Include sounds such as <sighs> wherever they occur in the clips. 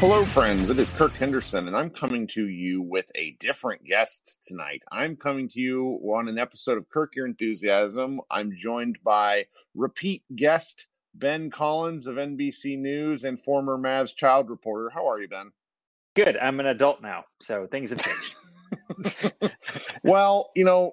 Hello, friends. It is Kirk Henderson, and I'm coming to you with a different guest tonight. I'm coming to you on an episode of Kirk Your Enthusiasm. I'm joined by repeat guest Ben Collins of NBC News and former Mavs child reporter. How are you, Ben? Good. I'm an adult now, so things have changed. <laughs> <laughs> well, you know,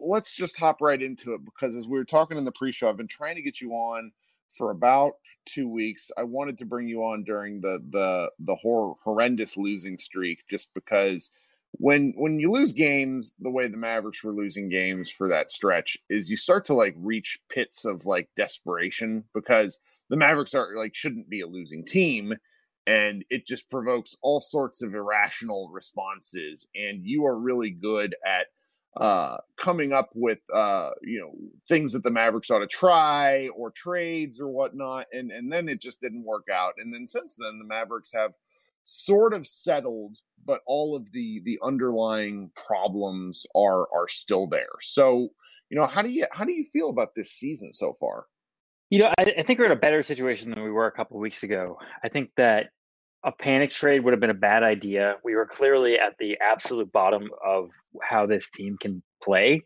let's just hop right into it because as we were talking in the pre-show, I've been trying to get you on for about two weeks. I wanted to bring you on during the the the hor- horrendous losing streak, just because when when you lose games the way the Mavericks were losing games for that stretch is you start to like reach pits of like desperation because the Mavericks are like shouldn't be a losing team and it just provokes all sorts of irrational responses and you are really good at uh, coming up with uh, you know things that the Mavericks ought to try or trades or whatnot, and and then it just didn't work out. And then since then, the Mavericks have sort of settled, but all of the the underlying problems are are still there. So you know, how do you how do you feel about this season so far? You know, I, I think we're in a better situation than we were a couple weeks ago. I think that a panic trade would have been a bad idea. We were clearly at the absolute bottom of how this team can play.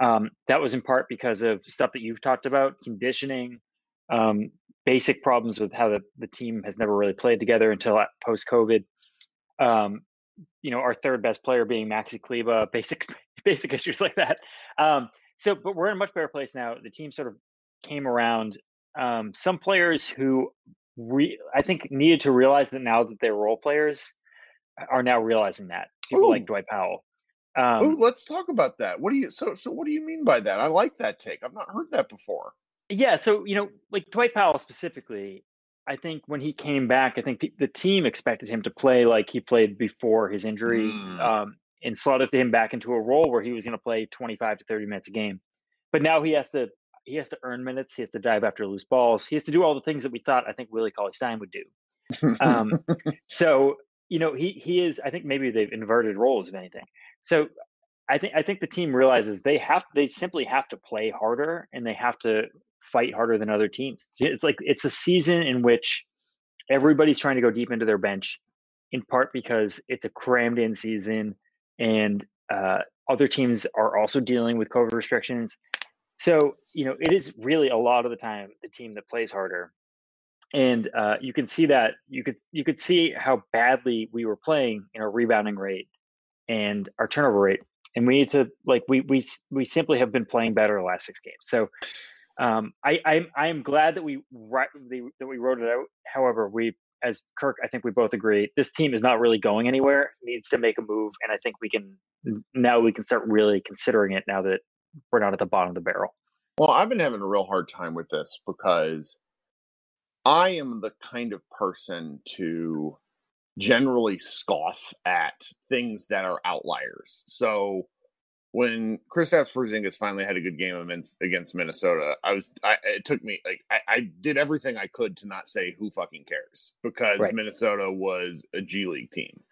Um, that was in part because of stuff that you've talked about, conditioning, um, basic problems with how the, the team has never really played together until post COVID. Um, you know, our third best player being Maxi Kleber, <laughs> basic basic issues like that. Um, so, but we're in a much better place now. The team sort of came around. Um, some players who re- I think needed to realize that now that they're role players are now realizing that people Ooh. like Dwight Powell. Um, Ooh, let's talk about that. What do you so so? What do you mean by that? I like that take. I've not heard that before. Yeah, so you know, like Dwight Powell specifically, I think when he came back, I think the team expected him to play like he played before his injury, mm. um, and slotted him back into a role where he was going to play 25 to 30 minutes a game. But now he has to he has to earn minutes. He has to dive after loose balls. He has to do all the things that we thought I think Willie Cauley Stein would do. Um, <laughs> so you know he he is. I think maybe they've inverted roles if anything. So I think I think the team realizes they have they simply have to play harder and they have to fight harder than other teams. It's like it's a season in which everybody's trying to go deep into their bench, in part because it's a crammed in season and uh, other teams are also dealing with COVID restrictions. So, you know, it is really a lot of the time the team that plays harder. And uh, you can see that you could you could see how badly we were playing in our rebounding rate and our turnover rate. And we need to like we we we simply have been playing better the last six games. So Um, I, I I am glad that we that we wrote it out. However, we as Kirk, I think we both agree this team is not really going anywhere. Needs to make a move, and I think we can now we can start really considering it now that we're not at the bottom of the barrel. Well, I've been having a real hard time with this because I am the kind of person to generally scoff at things that are outliers. So when Kristaps Porzingis finally had a good game against Minnesota, I was I, it took me like I, I, did everything I could to not say who fucking cares because right. Minnesota was a G League team.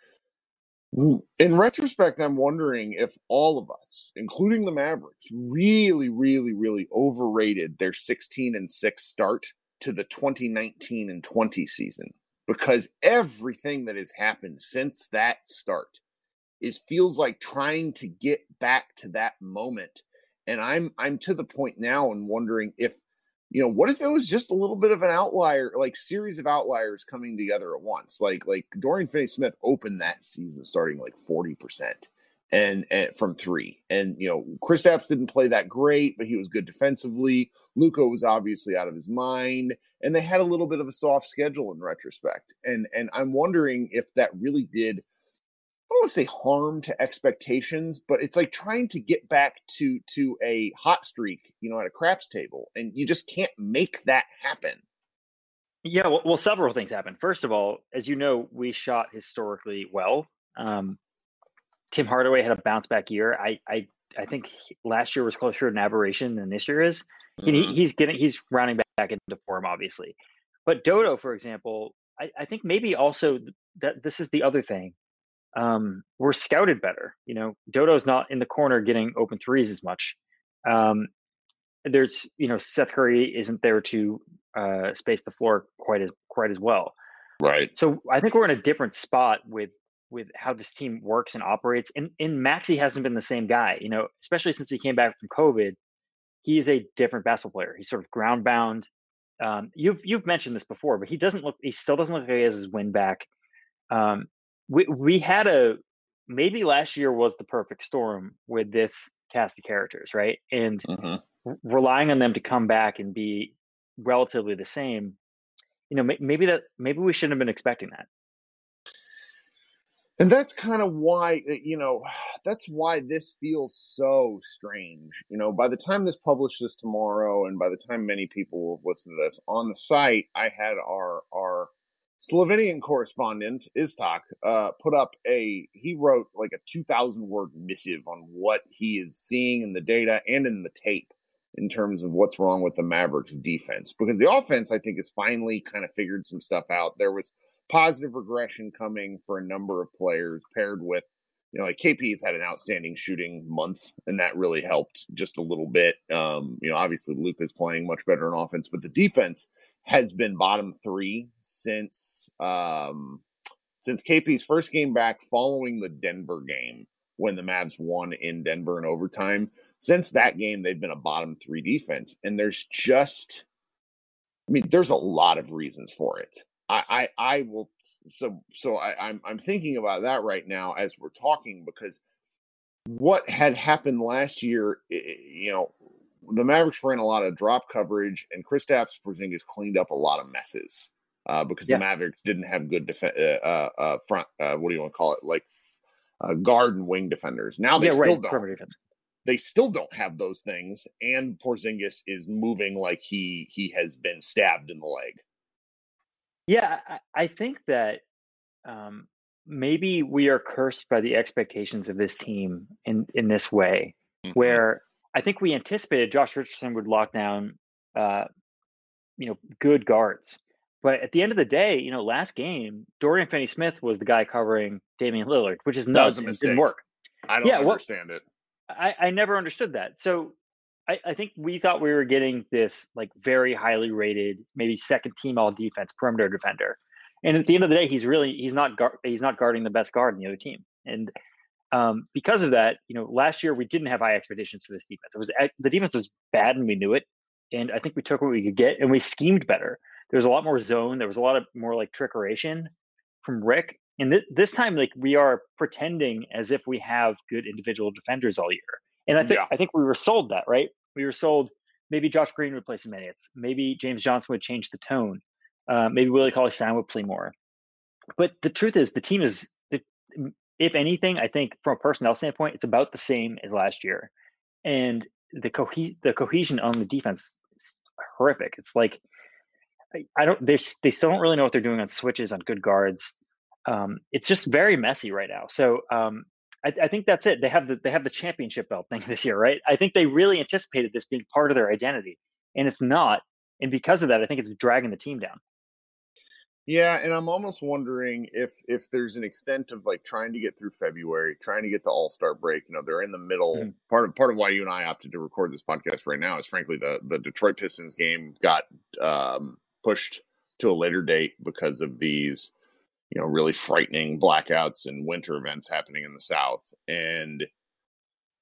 In retrospect, I'm wondering if all of us, including the Mavericks, really, really, really overrated their 16 and 6 start to the 2019 and 20 season because everything that has happened since that start is feels like trying to get back to that moment. And i'm i'm to the point now and wondering if you know what if it was just a little bit of an outlier like series of outliers coming together at once? Like like dorian finney smith opened that season starting like 40% and, and from three. And you know Kristaps didn't play that great but he was good defensively. Luka was obviously out of his mind and they had a little bit of a soft schedule in retrospect. And and i'm wondering if that really did don't want to say harm to expectations, but it's like trying to get back to to a hot streak, you know, at a craps table, and you just can't make that happen. Yeah, well, well several things happen. First of all, as you know, we shot historically well. Um, Tim Hardaway had a bounce back year. I I I think last year was closer to an aberration than this year is. Mm-hmm. He, he's getting he's rounding back into form, obviously. But Dodo, for example, I, I think maybe also that this is the other thing um, we're scouted better. You know, Dodo's not in the corner getting open threes as much. Um, there's, you know, Seth Curry isn't there to uh, space the floor quite as quite as well. Right. So I think we're in a different spot with with how this team works and operates. And and Maxi hasn't been the same guy. You know, especially since he came back from COVID. He is a different basketball player. He's sort of ground bound. Um, you've you've mentioned this before, but he doesn't look. He still doesn't look like he has his win back. Um, we we had a maybe last year was the perfect storm with this cast of characters, right? And mm-hmm. relying on them to come back and be relatively the same, you know, maybe that maybe we shouldn't have been expecting that. And that's kind of why, eh, you know, <sighs> that's why this feels so strange. You know, by the time this publishes tomorrow, and by the time many people will listen to this on the site, I had our our Slovenian correspondent Iztok uh, put up a he wrote like a 2000 word missive on what he is seeing in the data and in the tape in terms of what's wrong with the Mavericks defense because the offense I think has finally kind of figured some stuff out. There was positive regression coming for a number of players paired with you know like KP's had an outstanding shooting month and that really helped just a little bit. Um, you know obviously Luke is playing much better in offense but the defense has been bottom three since um, since KP's first game back following the Denver game when the Mavs won in Denver in overtime. Since that game, they've been a bottom three defense, and there's just, I mean, there's a lot of reasons for it. I I, I will so so I, I'm I'm thinking about that right now as we're talking because what had happened last year, you know, the Mavericks ran a lot of drop coverage, and Kristaps Porzingis cleaned up a lot of messes uh, because yeah. the Mavericks didn't have good def- uh, uh, uh, front. Uh, what do you want to call it? Like uh, guard and wing defenders. Now they yeah, still right. don't. They still don't have those things, and Porzingis is moving like he he has been stabbed in the leg. Yeah, I, I think that um, maybe we are cursed by the expectations of this team in in this way, mm-hmm. where I think we anticipated Josh Richardson would lock down, uh, you know, good guards. But at the end of the day, you know, last game, Dorian Finney-Smith was the guy covering Damian Lillard, which is nuts. It didn't work. I don't yeah, understand well, it. I, I never understood that. So I, I, think we thought we were getting this like very highly rated, maybe second team all defense perimeter defender. And at the end of the day, he's really he's not guard, he's not guarding the best guard in the other team. And um, because of that, you know, last year we didn't have high expectations for this defense. It was the defense was bad and we knew it, and I think we took what we could get and we schemed better. There was a lot more zone. There was a lot of more like trickeration from Rick. And th- this time, like we are pretending as if we have good individual defenders all year. And I think yeah. I think we were sold that right. We were sold maybe Josh Green would play some minutes. Maybe James Johnson would change the tone. Uh, maybe Willie Cauley Stein would play more. But the truth is, the team is, if anything, I think from a personnel standpoint, it's about the same as last year. And the co- the cohesion on the defense is horrific. It's like I, I don't they they still don't really know what they're doing on switches on good guards. Um, it's just very messy right now. So um, I, I, think that's it. They have the they have the championship belt thing <laughs> this year, right? I think they really anticipated this being part of their identity, and it's not. And because of that, I think it's dragging the team down. Yeah, and I'm almost wondering if if there's an extent of like trying to get through February, trying to get to All Star break. You know, they're in the middle. Mm-hmm. Part of part of why you and I opted to record this podcast right now is frankly the the Detroit Pistons game got um, pushed to a later date because of these you know really frightening blackouts and winter events happening in the South, and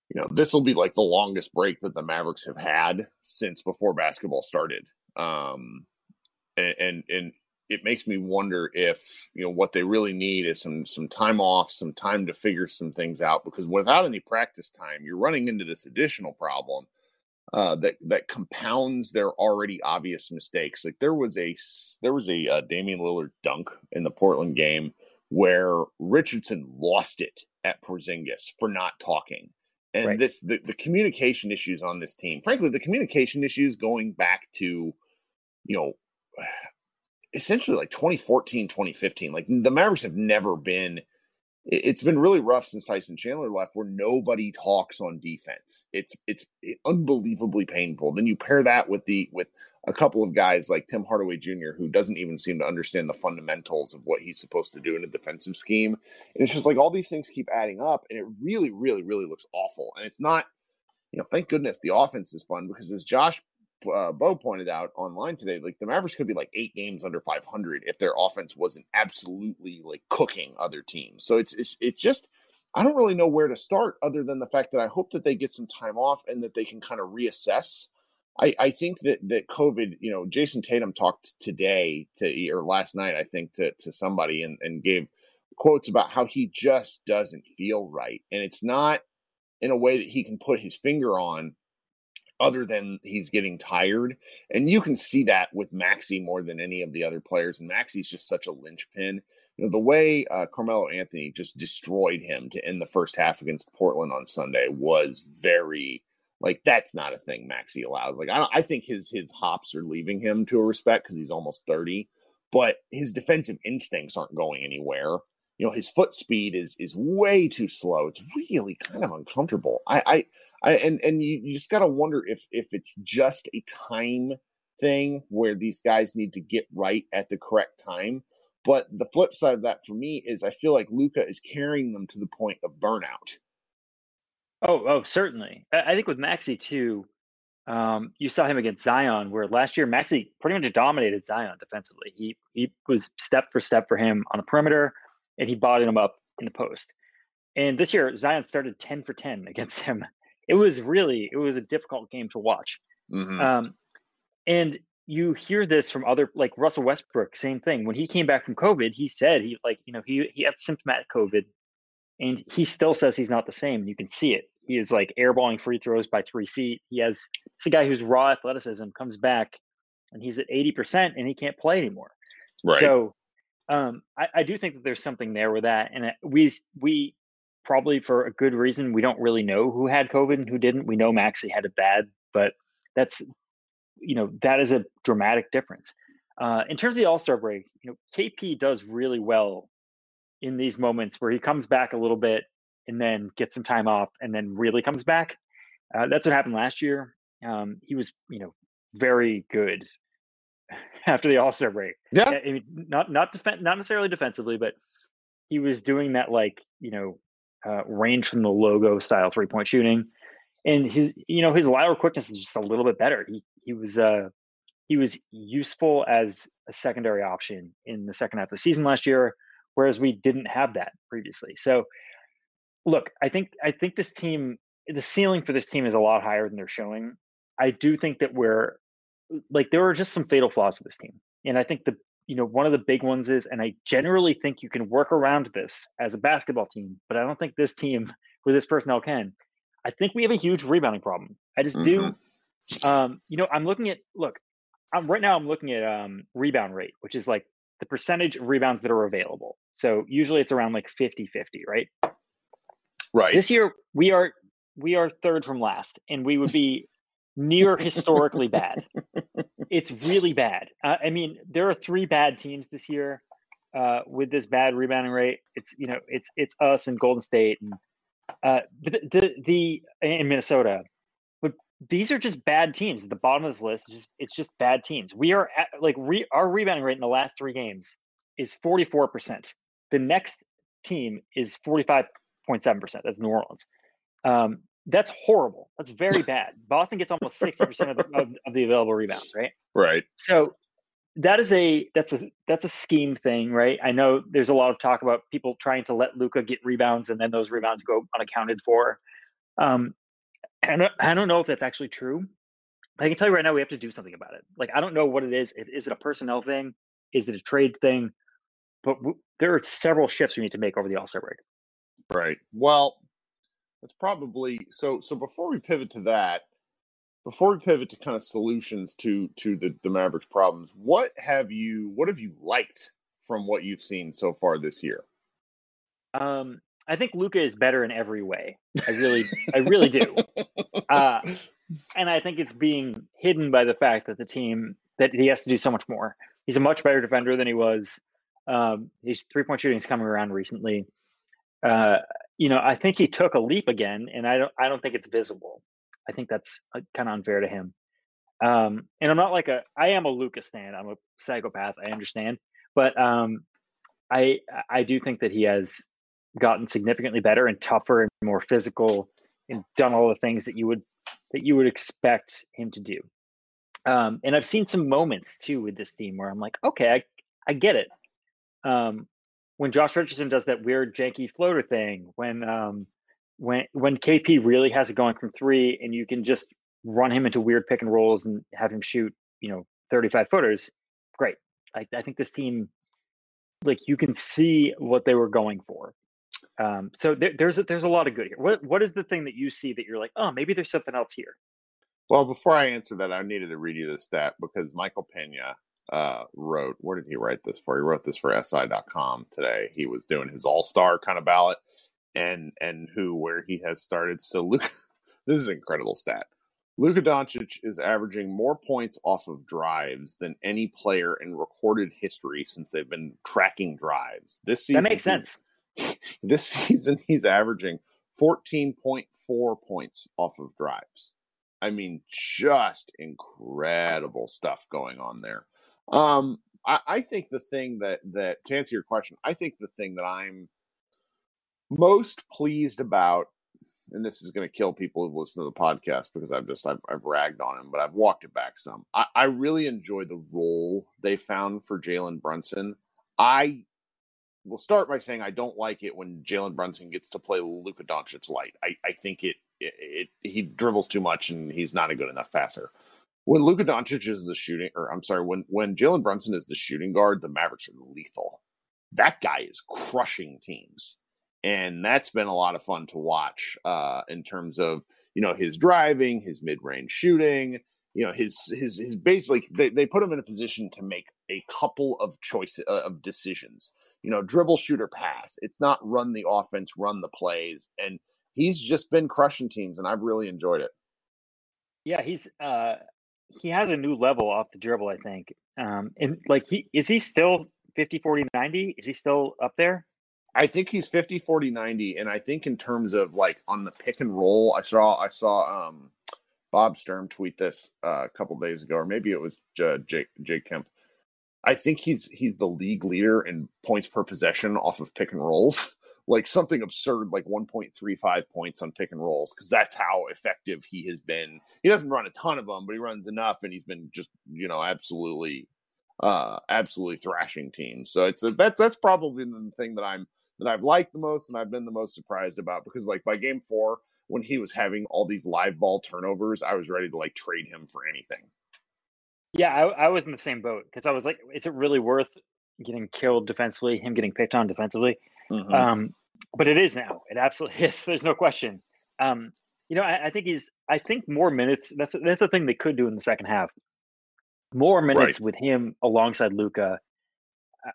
you know this will be like the longest break that the Mavericks have had since before basketball started. Um, and, and, and it makes me wonder if you know what they really need is some some time off, some time to figure some things out. Because without any practice time, you're running into this additional problem uh, that that compounds their already obvious mistakes. Like there was a there was a uh, Damian Lillard dunk in the Portland game where Richardson lost it at Porzingis for not talking. And right. this the, the communication issues on this team. Frankly, the communication issues going back to you know essentially like 2014, 2015. Like the Mavericks have never been. It's been really rough since Tyson Chandler left, where nobody talks on defense. It's it's unbelievably painful. Then you pair that with the with a couple of guys like Tim Hardaway Jr., who doesn't even seem to understand the fundamentals of what he's supposed to do in a defensive scheme. And it's just like all these things keep adding up, and it really, really, really looks awful. And it's not, you know, thank goodness the offense is fun because as Josh uh, Bowe pointed out online today, like the Mavericks could be like eight games under 500 if their offense wasn't absolutely like cooking other teams. So it's it's it's just I don't really know where to start other than the fact that I hope that they get some time off and that they can kind of reassess. I, I think that that COVID, you know, Jayson Tatum talked today to or last night, I think, to to somebody and, and gave quotes about how he just doesn't feel right. And it's not in a way that he can put his finger on other than he's getting tired. And you can see that with Maxi more than any of the other players. And Maxi's just such a linchpin. You know, the way uh, Carmelo Anthony just destroyed him to end the first half against Portland on Sunday was very like that's not a thing Maxi allows. Like I, don't, I think his his hops are leaving him to a respect because he's almost thirty, but his defensive instincts aren't going anywhere. You know, his foot speed is is way too slow. It's really kind of uncomfortable. I, I I, and and you, you just got to wonder if if it's just a time thing where these guys need to get right at the correct time. But the flip side of that for me is I feel like Luka is carrying them to the point of burnout. Oh, oh, certainly. I think with Maxi too, um, you saw him against Zion, where last year Maxi pretty much dominated Zion defensively. He he was step for step for him on the perimeter, and he botted him up in the post. And this year Zion started ten for ten <laughs> against him it was really it was a difficult game to watch. Mm-hmm. Um, and you hear this from other like Russell Westbrook, same thing. When he came back from COVID, he said he like you know he he had symptomatic COVID, and he still says he's not the same. You can see it. He is like airballing free throws by three feet. He has it's a guy who's raw athleticism comes back, and he's at eighty percent, and he can't play anymore. Right. So um, I, I, do think that there's something there with that, and we we probably for a good reason. We don't really know who had COVID and who didn't. We know Maxi had it bad, but that's you know that is a dramatic difference. Uh, in terms of the All Star break, you know KP does really well in these moments where he comes back a little bit and then gets some time off and then really comes back. Uh, that's what happened last year. Um, he was you know very good <laughs> after the All Star break. Yeah, I mean, not not def- not necessarily defensively, but he was doing that like you know uh, range from the logo style three point shooting, and his you know his lateral quickness is just a little bit better. He he was uh he was useful as a secondary option in the second half of the season last year, whereas we didn't have that previously. So look, I think I think this team the ceiling for this team is a lot higher than they're showing. I do think that we're like there are just some fatal flaws to this team. And I think the you know, one of the big ones is, and I generally think you can work around this as a basketball team, but I don't think this team <laughs> with this personnel can. I think we have a huge rebounding problem. I just mm-hmm. do. Um, you know, I'm looking at look, I'm right now I'm looking at um rebound rate, which is like the percentage of rebounds that are available. So usually it's around like 50 50, right? Right. This year we are we are third from last, and we would be near historically bad. <laughs> It's really bad. Uh, I mean, there are three bad teams this year uh, with this bad rebounding rate. It's you know it's it's us and Golden State and uh, the, the the in Minnesota. But these are just bad teams. At the bottom of this list, it's just it's just bad teams. We are at, like re, our rebounding rate in the last three games is forty four percent. The next team is forty five point seven percent. That's New Orleans. Um, that's horrible. That's very bad. Boston gets almost sixty percent of, <laughs> of, of the available rebounds, right? Right. So that is a that's a that's a scheme thing, right? I know there's a lot of talk about people trying to let Luka get rebounds and then those rebounds go unaccounted for. Um, I don't, I don't know if that's actually true. I can tell you right now, we have to do something about it. Like I don't know what it is. If, is it a personnel thing? Is it a trade thing? But w- there are several shifts we need to make over the All Star break. Right. Well, that's probably so. So before we pivot to that, before we pivot to kind of solutions to to the, the Mavericks problems, what have you what have you liked from what you've seen so far this year? Um, I think Luka is better in every way. I really, I really do. Uh, and I think it's being hidden by the fact that the team that he has to do so much more. He's a much better defender than he was. Um, his three point shooting is coming around recently. Uh, you know, I think he took a leap again, and I don't, I don't think it's visible. I think that's uh, kind of unfair to him. Um, and I'm not like a, I am a Lucas fan. I'm a psychopath. I understand, but um, I, I do think that he has gotten significantly better and tougher and more physical, and done all the things that you would, that you would expect him to do. Um, and I've seen some moments too with this team where I'm like, okay, I, I get it. Um, when Josh Richardson does that weird janky floater thing, when um, when when KP really has it going from three, and you can just run him into weird pick and rolls and have him shoot, you know, 35 footers, great. I, I think this team, like, you can see what they were going for. Um, so there, there's a, there's a lot of good here. What what is the thing that you see that you're like, oh, maybe there's something else here? Well, before I answer that, I needed to read you this stat because Michael Pena uh, wrote, where did he write this for? He wrote this for SI.com today. He was doing his all star kind of ballot and and who where he has started. So Luke, <laughs> this is an incredible stat. Luka Doncic is averaging more points off of drives than any player in recorded history since they've been tracking drives. This season, that makes sense. <laughs> This season, he's averaging 14.4 points off of drives. I mean, just incredible stuff going on there. Um, I, I think the thing that that to answer your question, I think the thing that I'm most pleased about, and this is going to kill people who listen to the podcast because I've just I've, I've ragged on him, but I've walked it back some. I, I really enjoy the role they found for Jalen Brunson. I will start by saying I don't like it when Jalen Brunson gets to play Luka Doncic light. I, I think it, it, it he dribbles too much and he's not a good enough passer. When Luka Doncic is the shooting, or I'm sorry, when when Jalen Brunson is the shooting guard, the Mavericks are lethal. That guy is crushing teams and that's been a lot of fun to watch uh, in terms of you know his driving, his mid range shooting. You know his his his basically they, they put him in a position to make a couple of choices uh, of decisions. You know, dribble, shooter, pass. It's not run the offense, run the plays, and he's just been crushing teams, and I've really enjoyed it. Yeah, he's uh he has a new level off the dribble, I think. Um and like he is he still 50 40 90? Is he still up there? I think he's 50 40 90 and I think in terms of like on the pick and roll I saw I saw um Bob Sturm tweet this uh, a couple days ago or maybe it was uh, Jake Jake Kemp. I think he's he's the league leader in points per possession off of pick and rolls. Like something absurd like 1.35 points on pick and rolls because that's how effective he has been. He doesn't run a ton of them, but he runs enough and he's been just, you know, absolutely uh absolutely thrashing teams. So it's a, that's that's probably the thing that I'm that I've liked the most and I've been the most surprised about because like by game four, when he was having all these live ball turnovers, I was ready to like trade him for anything. Yeah, I, I was in the same boat because I was like, is it really worth getting killed defensively, him getting picked on defensively? Mm-hmm. Um, but it is now. It absolutely <laughs> is. There's no question. Um, You know, I, I, think he's. I think more minutes. That's that's the thing they could do in the second half. More minutes right. with him alongside Luka,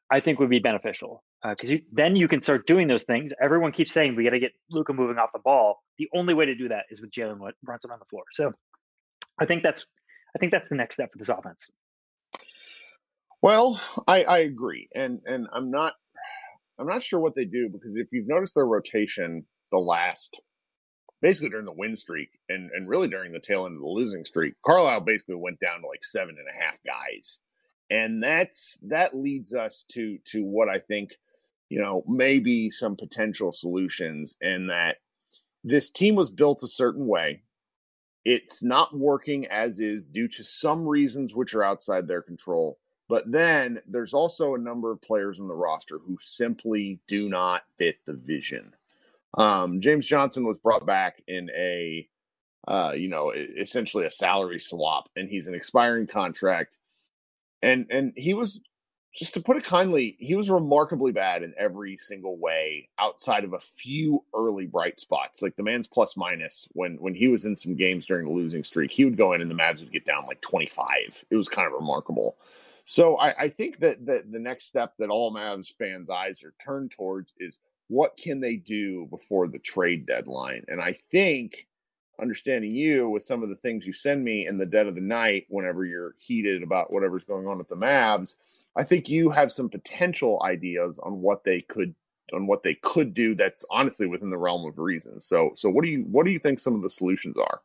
I think would be beneficial because uh, then you can start doing those things. Everyone keeps saying we got to get Luka moving off the ball. The only way to do that is with Jalen Brunson on the floor. So, I think that's I think that's the next step for this offense. Well, I, I agree, and and I'm not I'm not sure what they do because if you've noticed their rotation the last basically during the win streak and and really during the tail end of the losing streak, Carlisle basically went down to like seven and a half guys, and that's that leads us to to what I think you know maybe some potential solutions, and that this team was built a certain way. It's not working as is due to some reasons which are outside their control but then there's also a number of players on the roster who simply do not fit the vision. Um, James Johnson was brought back in a, uh, you know, essentially a salary swap, and he's an expiring contract. And and he was, just to put it kindly, he was remarkably bad in every single way outside of a few early bright spots. Like the man's plus minus when when he was in some games during the losing streak, he would go in and the Mavs would get down like 25. It was kind of remarkable. So I, I think that, that the next step that all Mavs fans' eyes are turned towards is what can they do before the trade deadline? And I think understanding you with some of the things you send me in the dead of the night whenever you're heated about whatever's going on with the Mavs, I think you have some potential ideas on what they could on what they could do that's honestly within the realm of reason. So so what do you what do you think some of the solutions are?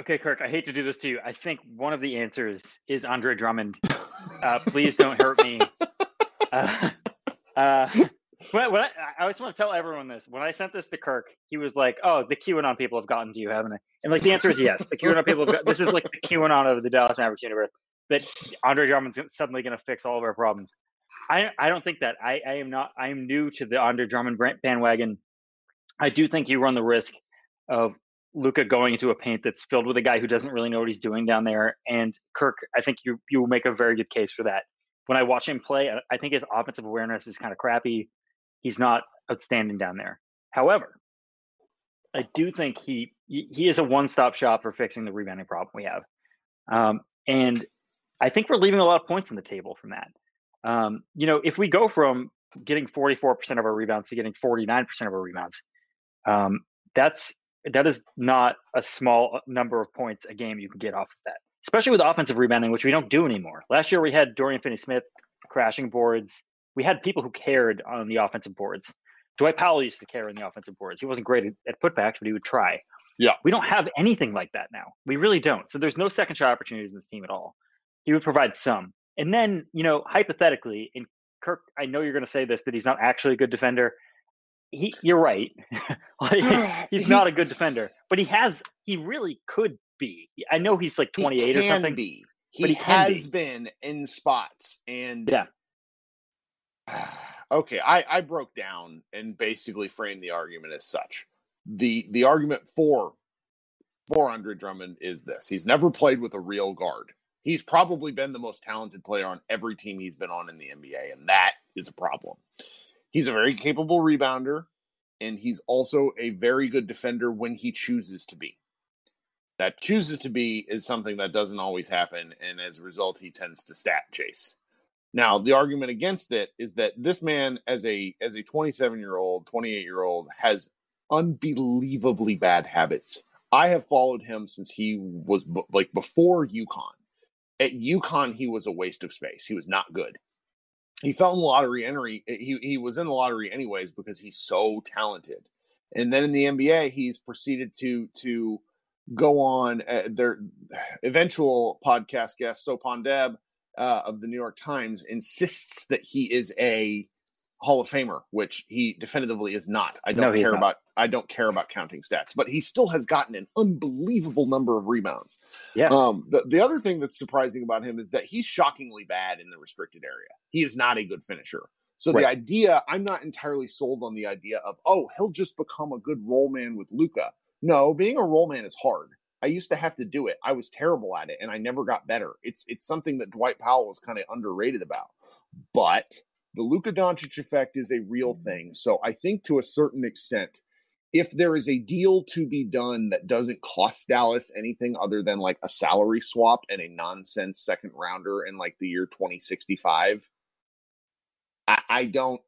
Okay, Kirk, I hate to do this to you. I think one of the answers is Andre Drummond. <laughs> Uh, please don't hurt me. <laughs> Uh, <laughs> uh, when, when I, I always want to tell everyone this. When I sent this to Kirk, he was like, "Oh, the QAnon people have gotten to you, haven't they?" And like the answer is yes. The QAnon people. Have got, this is like the QAnon of the Dallas Mavericks universe. That Andre Drummond's suddenly going to fix all of our problems. I I don't think that. I I am not. I am new to the Andre Drummond bandwagon. I do think you run the risk of Luka going into a paint that's filled with a guy who doesn't really know what he's doing down there. And Kirk, I think you you make a very good case for that. When I watch him play, I think his offensive awareness is kind of crappy. He's not outstanding down there. However, I do think he he is a one stop shop for fixing the rebounding problem we have. Um, and I think we're leaving a lot of points on the table from that. Um, you know, if we go from getting 44% of our rebounds to getting 49% of our rebounds, um, that's that is not a small uh, number of points a game you can get off of that, especially with offensive rebounding, which we don't do anymore. Last year we had Dorian Finney-Smith crashing boards. We had people who cared on the offensive boards. Dwight Powell used to care on the offensive boards. He wasn't great at, at putbacks, but he would try. Yeah. We don't have anything like that now. We really don't. So there's no second shot opportunities in this team at all. He would provide some. And then, you know, hypothetically, in Kirk, I know you're going to say this that he's not actually a good defender he you're right. <laughs> he's not a good defender, but he has he really could be. I know he's like 28 he or something. Be. He, he has be. been in spots and yeah. <sighs> Okay, I I broke down and basically framed the argument as such. The the argument for for Andre Drummond is this. He's never played with a real guard. He's probably been the most talented player on every team he's been on in the NBA and that is a problem. He's a very capable rebounder, and he's also a very good defender when he chooses to be. That chooses to be is something that doesn't always happen, and as a result, he tends to stat chase. Now, the argument against it is that this man, as a as a 27 year old, 28 year old, has unbelievably bad habits. I have followed him since he was like before UConn. At UConn, he was a waste of space. He was not good he fell in the lottery entry. He he was in the lottery anyways because he's so talented. And then in the NBA, he's proceeded to to go on uh, their eventual podcast guest Sopan Deb uh, of the New York Times insists that he is a Hall of Famer, which he definitively is not. I don't no, care about. I don't care about counting stats, but he still has gotten an unbelievable number of rebounds. Yeah. Um. The, the other thing that's surprising about him is that he's shockingly bad in the restricted area. He is not a good finisher. So right. the idea, I'm not entirely sold on the idea of, oh, he'll just become a good roll man with Luka. No, being a roll man is hard. I used to have to do it. I was terrible at it, and I never got better. It's it's something that Dwight Powell was kind of underrated about. But the Luka Doncic effect is a real mm-hmm. thing. So I think to a certain extent, if there is a deal to be done that doesn't cost Dallas anything other than like a salary swap and a nonsense second rounder in like the year 2065, I, I don't,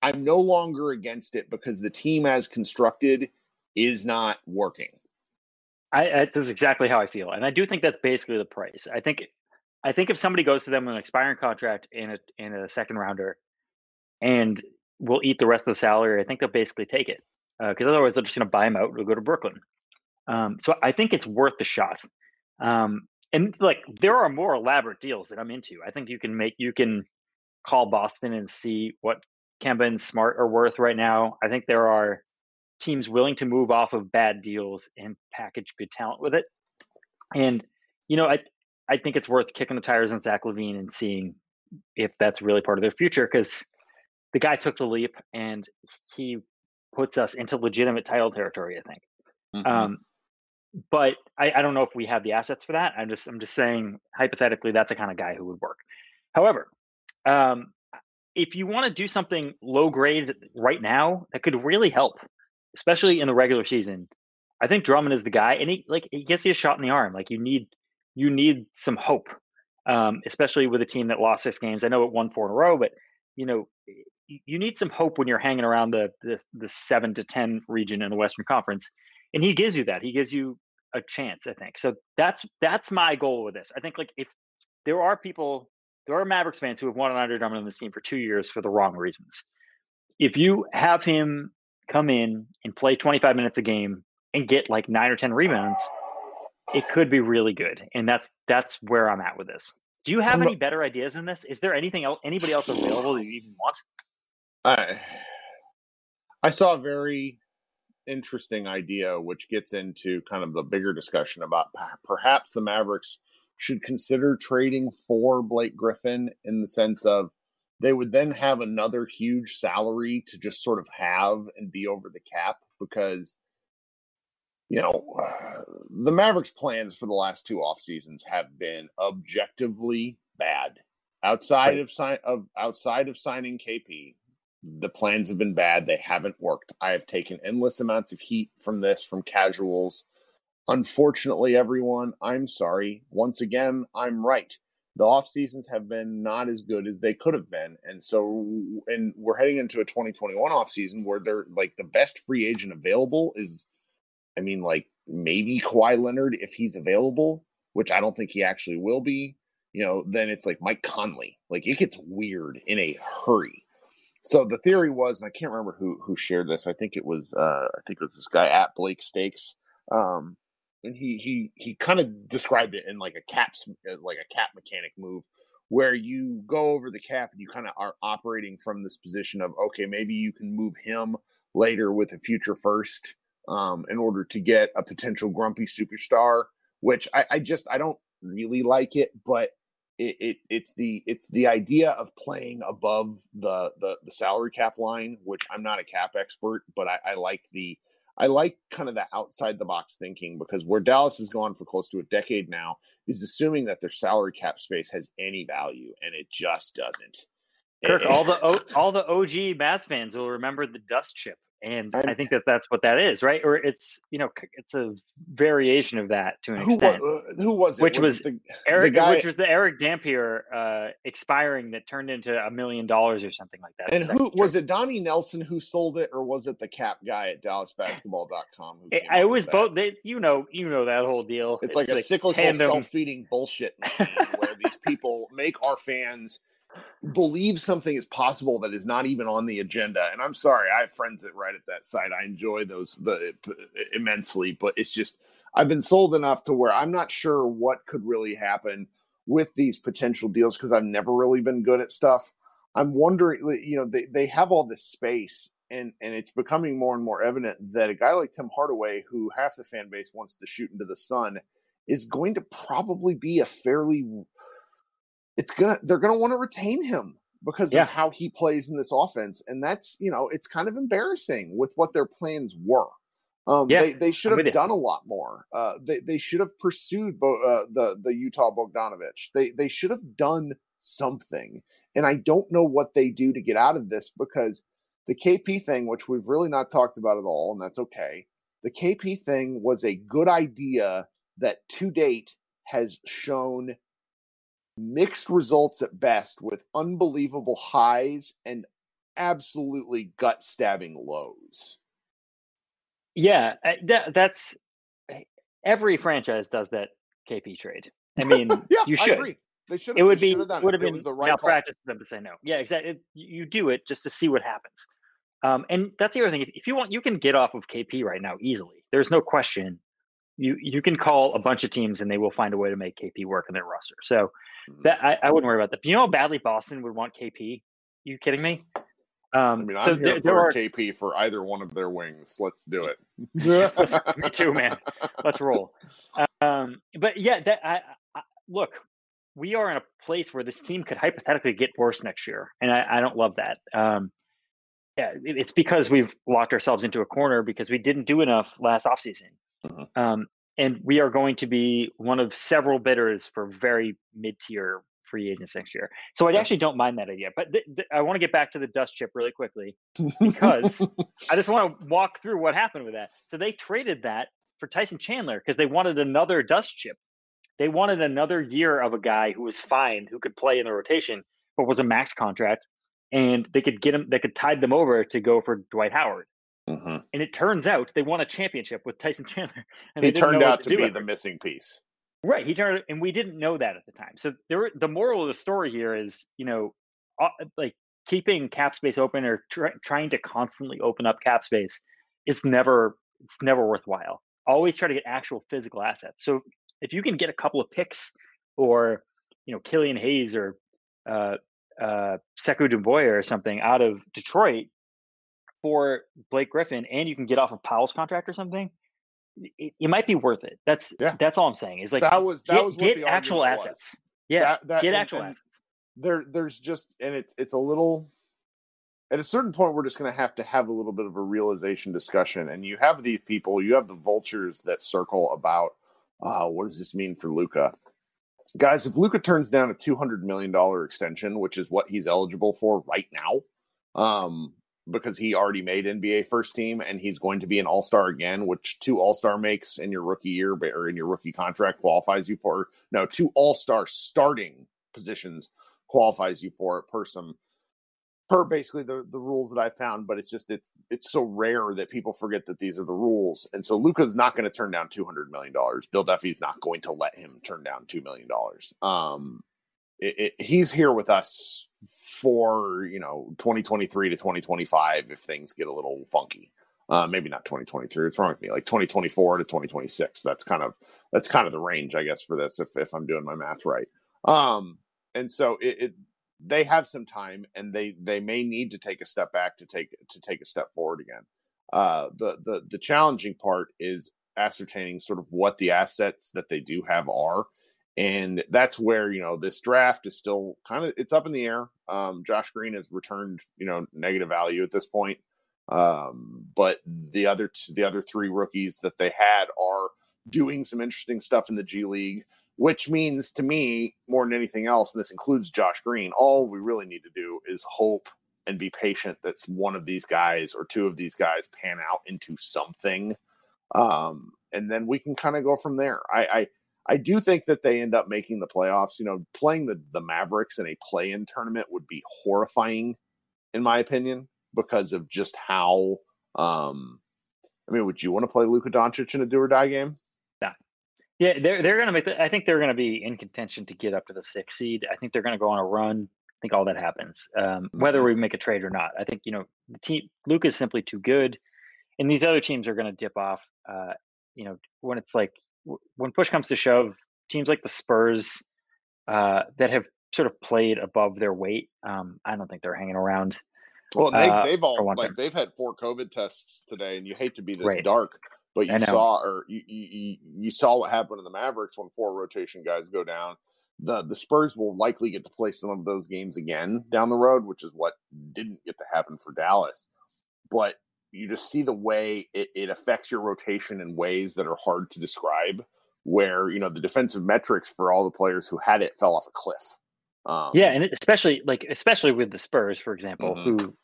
I'm no longer against it because the team as constructed is not working. I, I that's exactly how I feel, and I do think that's basically the price. I think, I think if somebody goes to them with an expiring contract in a in a second rounder, and will eat the rest of the salary, I think they'll basically take it because uh, otherwise they're just going to buy him out or go to Brooklyn. Um, so I think it's worth the shot. Um, and like there are more elaborate deals that I'm into. I think you can make you can call Boston and see what Kemba and Smart are worth right now. I think there are teams willing to move off of bad deals and package good talent with it. And you know, I I think it's worth kicking the tires on Zach LaVine and seeing if that's really part of their future because the guy took the leap and he puts us into legitimate title territory. I think. Mm-hmm. Um, but I, I, don't know if we have the assets for that. I'm just I'm just saying hypothetically that's the kind of guy who would work. However, um, if you want to do something low grade right now that could really help, especially in the regular season, I think Drummond is the guy, and he like he gets you a shot in the arm. Like you need you need some hope, um, especially with a team that lost six games. I know it won four in a row, but you know you need some hope when you're hanging around the, the the seven to ten region in the Western Conference, and he gives you that. He gives you a chance. I think so. That's that's my goal with this. I think like if there are people, there are Mavericks fans who have wanted Andre Drummond on this team for two years for the wrong reasons. If you have him come in and play 25 minutes a game and get like nine or ten rebounds, it could be really good. And that's that's where I'm at with this. Do you have any better ideas in this? Is there anything else, anybody else available that you even want? I I saw a very interesting idea, which gets into kind of the bigger discussion about perhaps the Mavericks should consider trading for Blake Griffin in the sense of they would then have another huge salary to just sort of have and be over the cap because you know the Mavericks plans for the last two off seasons have been objectively bad outside of sign of outside of signing KP the plans have been bad. They haven't worked. I have taken endless amounts of heat from this from casuals. Unfortunately, everyone, I'm sorry. Once again, I'm right. The off seasons have been not as good as they could have been. And so and we're heading into a 2021 off season where they're like the best free agent available is I mean, like maybe Kawhi Leonard if he's available, which I don't think he actually will be. You know, then it's like Mike Conley. Like it gets weird in a hurry. So the theory was, and I can't remember who who shared this. I think it was uh, I think it was this guy at Blake Stakes, um, and he he he kind of described it in like a caps uh, like a cap mechanic move, where you go over the cap and you kind of are operating from this position of okay, maybe you can move him later with a future first um, in order to get a potential grumpy superstar. Which I, I just I don't really like it, but it, it, it's the it's the idea of playing above the, the the salary cap line, which I'm not a cap expert, but I, I like the I like kind of the outside the box thinking because where Dallas has gone for close to a decade now is assuming that their salary cap space has any value, and it just doesn't. Kirk, all the all the OG Bass fans will remember the dust chip and I think that that's what that is, right? Or it's you know it's a variation of that to an who extent. Was, uh, who was it? Which was, was the, Eric, the guy, which was the Erick Dampier uh, expiring that turned into a million dollars or something like that. And who was it? Donnie Nelson who sold it, or was it the cap guy at DallasBasketball.com? Who it, I was both. They, you know, you know that whole deal. It's, it's like a cyclical, self-feeding bullshit where these <laughs> people make our fans believe something is possible that is not even on the agenda. And I'm sorry, I have friends that write at that site. I enjoy those the immensely, but it's just I've been sold enough to where I'm not sure what could really happen with these potential deals because I've never really been good at stuff. I'm wondering, you know, they, they have all this space and and it's becoming more and more evident that a guy like Tim Hardaway, who half the fan base wants to shoot into the sun, is going to probably be a fairly it's gonna they're gonna want to retain him because yeah. of how he plays in this offense, and that's you know it's kind of embarrassing with what their plans were. Um, yeah, they, they should have done a lot more. Uh, they they should have pursued Bo, uh, the the Utah Bogdanovic. They they should have done something, and I don't know what they do to get out of this because the KP thing, which we've really not talked about at all, and that's okay. The KP thing was a good idea that to date has shown mixed results at best with unbelievable highs and absolutely gut stabbing lows. Yeah, that, that's every franchise does that KP trade. I mean, <laughs> yeah, you should. I agree. They should. It would be would have been the right malpractice for them to say no. Yeah, exactly. It, you do it just to see what happens. Um, and that's the other thing. If, if you want, you can get off of KP right now easily. There's no question. You you can call a bunch of teams and they will find a way to make KP work in their roster. So. That I, I wouldn't worry about that. You know how badly Boston would want KP? You kidding me? Um, I mean, so I'm here there, for there are KP for either one of their wings. Let's do it. <laughs> me too, man. Let's <laughs> roll. Um, but yeah, that I, I, look, we are in a place where this team could hypothetically get worse next year, and I, I don't love that. Um, yeah, it's because we've locked ourselves into a corner because we didn't do enough last offseason. Mhm. Um, and we are going to be one of several bidders for very mid-tier free agents next year. So I actually don't mind that idea. But th- th- I want to get back to the dust chip really quickly because I just <laughs> want to walk through what happened with that. So they traded that for Tyson Chandler because they wanted another dust chip. They wanted another year of a guy who was fine, who could play in the rotation, but was a max contract, and they could get him. They could tide them over to go for Dwight Howard. Mhm. And it turns out they won a championship with Tyson Chandler. And He they turned out to do be the missing piece. Right, he turned, and we didn't know that at the time. So there, the moral of the story here is, you know, uh, like keeping cap space open or try, trying to constantly open up cap space is never, it's never worthwhile. Always try to get actual physical assets. So if you can get a couple of picks, or you know, Killian Hayes or uh, uh, Sekou Doumbouya or something out of Detroit for Blake Griffin, and you can get off of Powell's contract or something. It, it might be worth it. That's Yeah. that's all I'm saying. Is like that was that get, was get the actual was. assets. Yeah, That- that- get and- actual and assets. There, there's just, and it's it's a little. At a certain point, we're just going to have to have a little bit of a realization discussion. And you have these people, you have the vultures that circle about, uh, what does this mean for Luka? Guys, if Luka turns down a two hundred million dollar extension, which is what he's eligible for right now, um, because he already made NBA first team and he's going to be an all star again, which two all star makes in your rookie year or in your rookie contract qualifies you for. No, two all star starting positions qualifies you for it per some per basically the, the rules that I found, but it's just it's it's so rare that people forget that these are the rules. And so Luka's not going to turn down two hundred million dollars. Bill Duffy's not going to let him turn down two million dollars. Um it, he's here with us for you know 2023 to 2025 if things get a little funky. Uh maybe not 2023 it's wrong with me? Like 2024 to 2026 that's kind of that's kind of the range i guess for this if, if i'm doing my math right. Um and so it, it they have some time and they they may need to take a step back to take to take a step forward again. Uh the the the challenging part is ascertaining sort of what the assets that they do have are and that's where you know this draft is still kind of it's up in the air. Um josh green has returned you know negative value at this point. Um but the other t- the other three rookies that they had are doing some interesting stuff in the g league which means to me more than anything else and this includes josh green all we really need to do is hope and be patient that one of these guys or two of these guys pan out into something. Um and then we can kind of go from there. I i I do think that they end up making the playoffs. You know, playing the the Mavericks in a play-in tournament would be horrifying, in my opinion, because of just how. Um, I mean, would you want to play Luka Doncic in a do or die game? Yeah, yeah, they're they're gonna make. The, I think they're gonna be in contention to get up to the sixth seed. I think they're gonna go on a run. I think all that happens, um, whether we make a trade or not. I think you know the team. Luke is simply too good, and these other teams are gonna dip off. Uh, you know, when it's like when push comes to shove, teams like the Spurs uh, that have sort of played above their weight. Um, I don't think they're hanging around. Well, they, Uh, they've for all like thing. they've had four COVID tests today, and you hate to be this Right. dark, but you saw or you, you you- saw what happened in the Mavericks when four rotation guys go down. The the Spurs will likely get to play some of those games again down the road, which is what didn't get to happen for Dallas. But you just see the way it, it affects your rotation in ways that are hard to describe. Where you know the defensive metrics for all the players who had it fell off a cliff. Um, Yeah, and it- especially like especially with the Spurs, for example, Mhm. who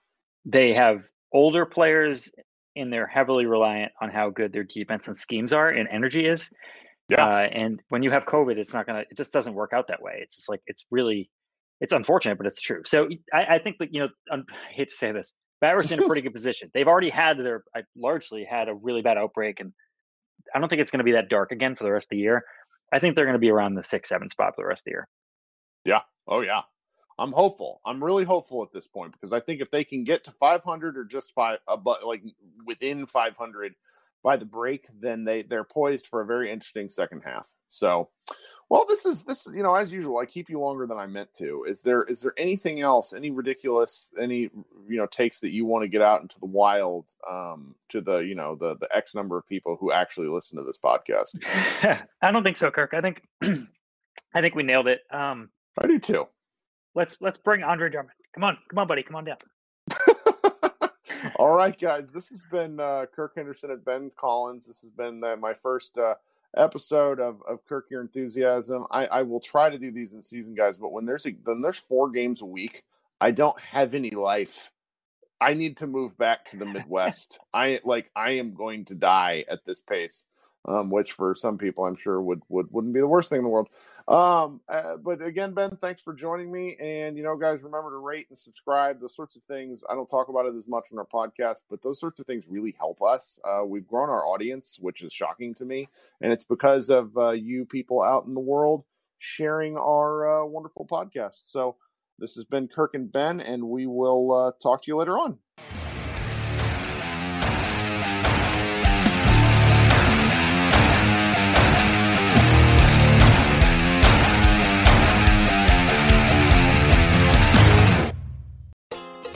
they have older players and they're heavily reliant on how good their defense and schemes are and energy is. Yeah. Uh, and when you have COVID, it's not gonna. It just doesn't work out that way. It's just like it's really, it's unfortunate, but it's true. So I, I think that you know, I hate to say this, Bauer's in a <laughs> pretty good position. They've already had their I largely had a really bad outbreak, and I don't think it's going to be that dark again for the rest of the year. I think they're going to be around the six, seven spot for the rest of the year. Yeah. Oh yeah. I'm hopeful. I'm really hopeful at this point because I think if they can get to 500 or just five, uh, but like within 500 by the break, then they they're poised for a very interesting second half. So, well, this is this is you know as usual. I keep you longer than I meant to. Is there is there anything else? Any ridiculous? Any you know takes that you want to get out into the wild um, to the you know the the X number of people who actually listen to this podcast? <laughs> I don't think so, Kirk. I think <clears throat> I think we nailed it. Um, I do too. Let's let's bring Andre Drummond. Come on, come on, buddy, come on down. <laughs> All right, guys. This has been uh, Kirk Henderson at Ben Collins. This has been uh, my first uh, episode of, of Kirk Your Enthusiasm. I, I will try to do these in season, guys. But when there's a, when there's four games a week, I don't have any life. I need to move back to the Midwest. I like I am going to die at this pace um, which for some people I'm sure would would wouldn't be the worst thing in the world. Um, uh, but again, Ben, thanks for joining me. And you know, guys, remember to rate and subscribe. Those sorts of things. I don't talk about it as much on our podcast, but those sorts of things really help us. Uh, we've grown our audience, which is shocking to me, and it's because of uh, you people out in the world sharing our uh, wonderful podcast. So. This has been Kirk and Ben, and we will uh, talk to you later on.